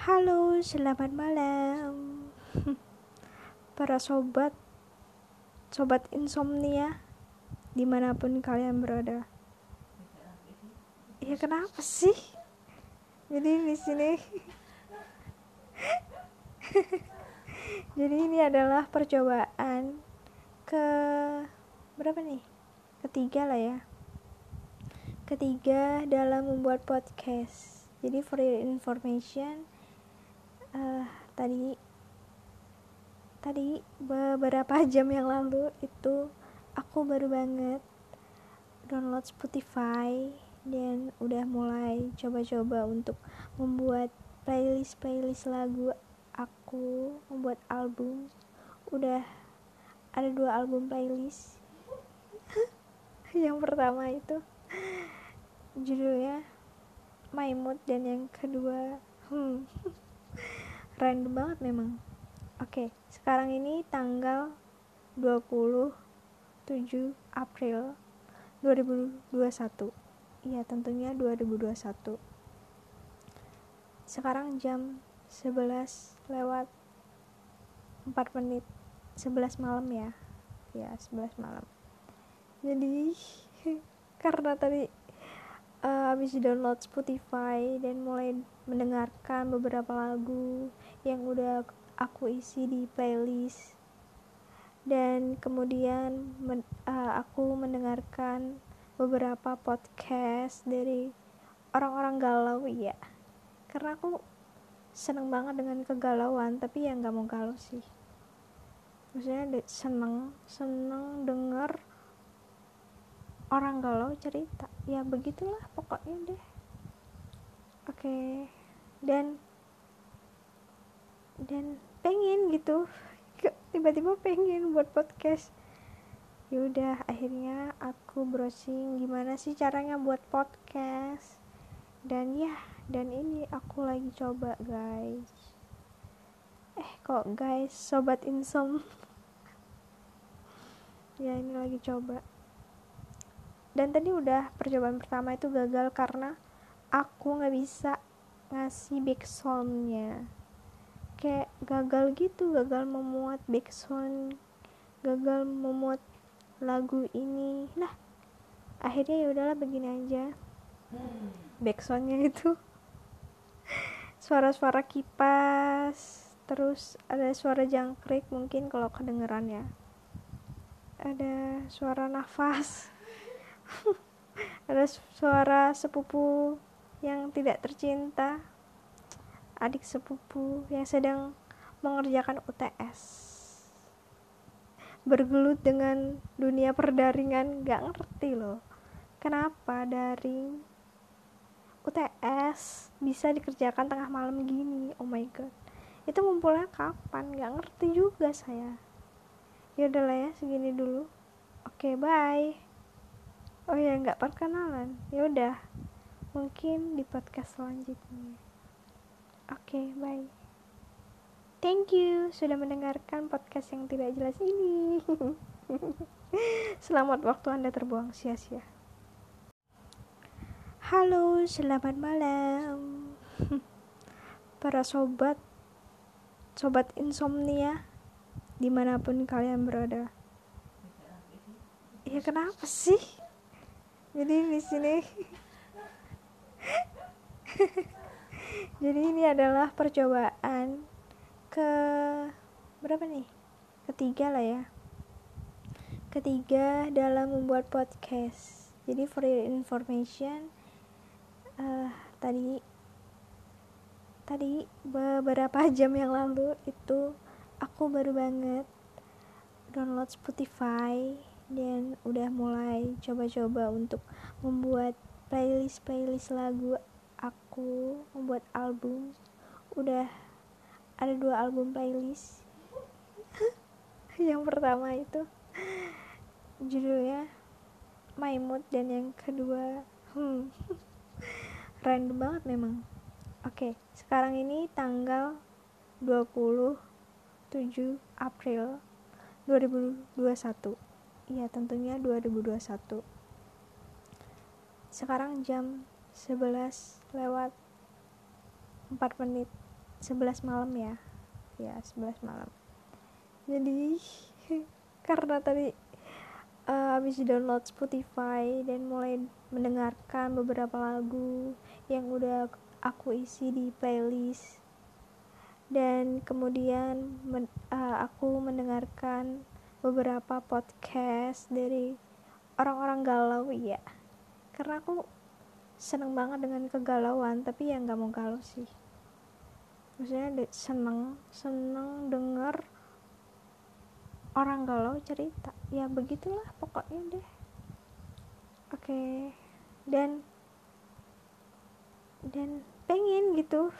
Halo, selamat malam Para sobat Sobat insomnia Di mana pun kalian berada Ya kenapa sih? Jadi di sini Jadi ini adalah percobaan ke berapa nih? Ketiga lah ya. Ketiga dalam membuat podcast. Jadi for your information, uh, tadi tadi beberapa jam yang lalu itu aku baru banget download Spotify dan udah mulai coba-coba untuk membuat playlist playlist lagu aku membuat album. Udah ada dua album playlist. Yang pertama itu judulnya My Mood dan yang kedua hmm, random banget memang. Oke sekarang ini tanggal 27 April 2021 iya tentunya 2021 sekarang jam 11 lewat 4 menit 11 malam ya. Ya 11 malam. Jadi karena tadi habis download Spotify dan mulai mendengarkan beberapa lagu yang udah aku isi di playlist. Dan kemudian men, uh, aku mendengarkan beberapa podcast dari orang-orang galau ya karena aku seneng banget dengan kegalauan tapi ya nggak mau galau sih. Maksudnya seneng seneng denger orang galau cerita. Ya begitulah pokoknya deh. Oke. Okay. dan dan pengen gitu. Tiba-tiba pengen buat podcast. Yaudah akhirnya aku browsing gimana sih caranya buat podcast. Dan ya dan ini aku lagi coba guys. Eh kok guys sobat insom ya ini lagi coba dan tadi udah percobaan pertama itu gagal karena aku nggak bisa ngasih backsoundnya. Kayak gagal gitu gagal memuat backsound gagal memuat lagu ini. Nah akhirnya ya udahlah begini aja. Backsoundnya itu suara-suara kipas terus ada suara jangkrik mungkin kalau kedengeran ya. Ada suara nafas ada suara sepupu yang tidak tercinta adik sepupu yang sedang mengerjakan UTS bergelut dengan dunia perdaringan gak ngerti loh kenapa daring UTS bisa dikerjakan tengah malam gini? Oh my god. Itu ngumpulnya kapan? Nggak ngerti juga saya. Ya udahlah ya segini dulu. Oke okay, bye ya nggak perkenalan. Ya udah mungkin di podcast selanjutnya. Oke okay, bye. Thank you sudah mendengarkan podcast yang tidak jelas ini. Selamat waktu anda terbuang sia-sia. Halo, selamat malam. Para sobat Sobat insomnia Di mana pun kalian berada. Ya kenapa sih? Jadi di sini Jadi ini adalah percobaan ke berapa nih? Ketiga lah ya. Ketiga dalam membuat podcast. Jadi for your information, uh, tadi tadi beberapa jam yang lalu itu aku baru banget download Spotify dan udah mulai coba-coba untuk membuat playlist playlist lagu aku membuat album. Udah ada dua album playlist. Yang pertama itu judulnya My Mood dan yang kedua hmm random banget memang. Oke sekarang ini tanggal 27 April 2021 iya tentunya 2021 sekarang jam 11 lewat 4 menit 11 malam ya? Ya 11 malam. Jadi karena tadi uh, habis download Spotify dan mulai mendengarkan beberapa lagu yang udah aku isi di playlist dan kemudian men, uh, aku mendengarkan beberapa podcast dari orang-orang galau ya karena aku seneng banget dengan kegalauan tapi ya nggak mau galau sih. Maksudnya seneng seneng denger orang galau cerita. Ya begitulah pokoknya deh. Oke okay. dan dan pengen gitu.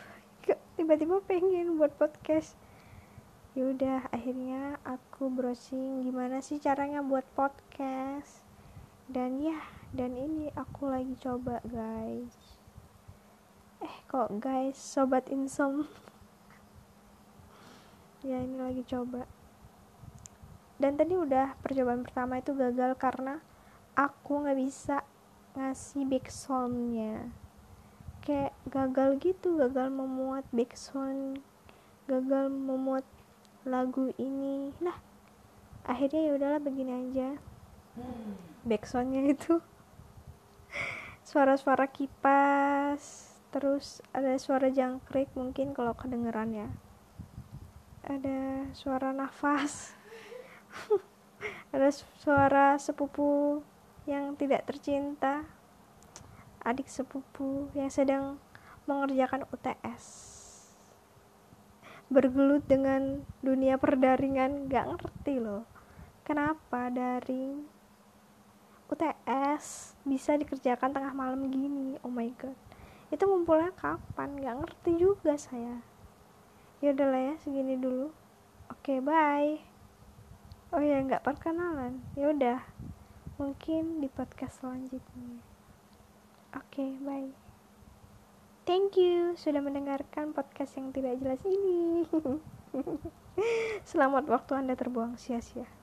Tiba-tiba pengen buat podcast yaudah akhirnya aku browsing gimana sih caranya buat podcast. Dan ya dan ini aku lagi coba guys. Eh kok guys sobat insom ya ini lagi coba. Dan tadi udah percobaan pertama itu gagal karena aku nggak bisa ngasih backsoundnya. Kayak gagal gitu gagal memuat backsound gagal memuat lagu ini. Lah akhirnya ya udahlah begini aja. Backsoundnya itu. Suara-suara kipas terus ada suara jangkrik mungkin kalau kedengeran ya. Ada suara nafas. Ada suara sepupu yang tidak tercinta. Adik sepupu yang sedang mengerjakan UTS bergelut dengan dunia perdaringan gak ngerti loh. Kenapa daring? UTS bisa dikerjakan tengah malam gini? Oh my god. Itu ngumpulnya kapan? Gak ngerti juga saya. Ya udahlah ya segini dulu. Oke okay, bye. Oh ya nggak perkenalan. Ya udah. Mungkin di podcast selanjutnya. Oke okay, bye thank you sudah mendengarkan podcast yang tidak jelas ini. Selamat waktu anda terbuang. Sia-sia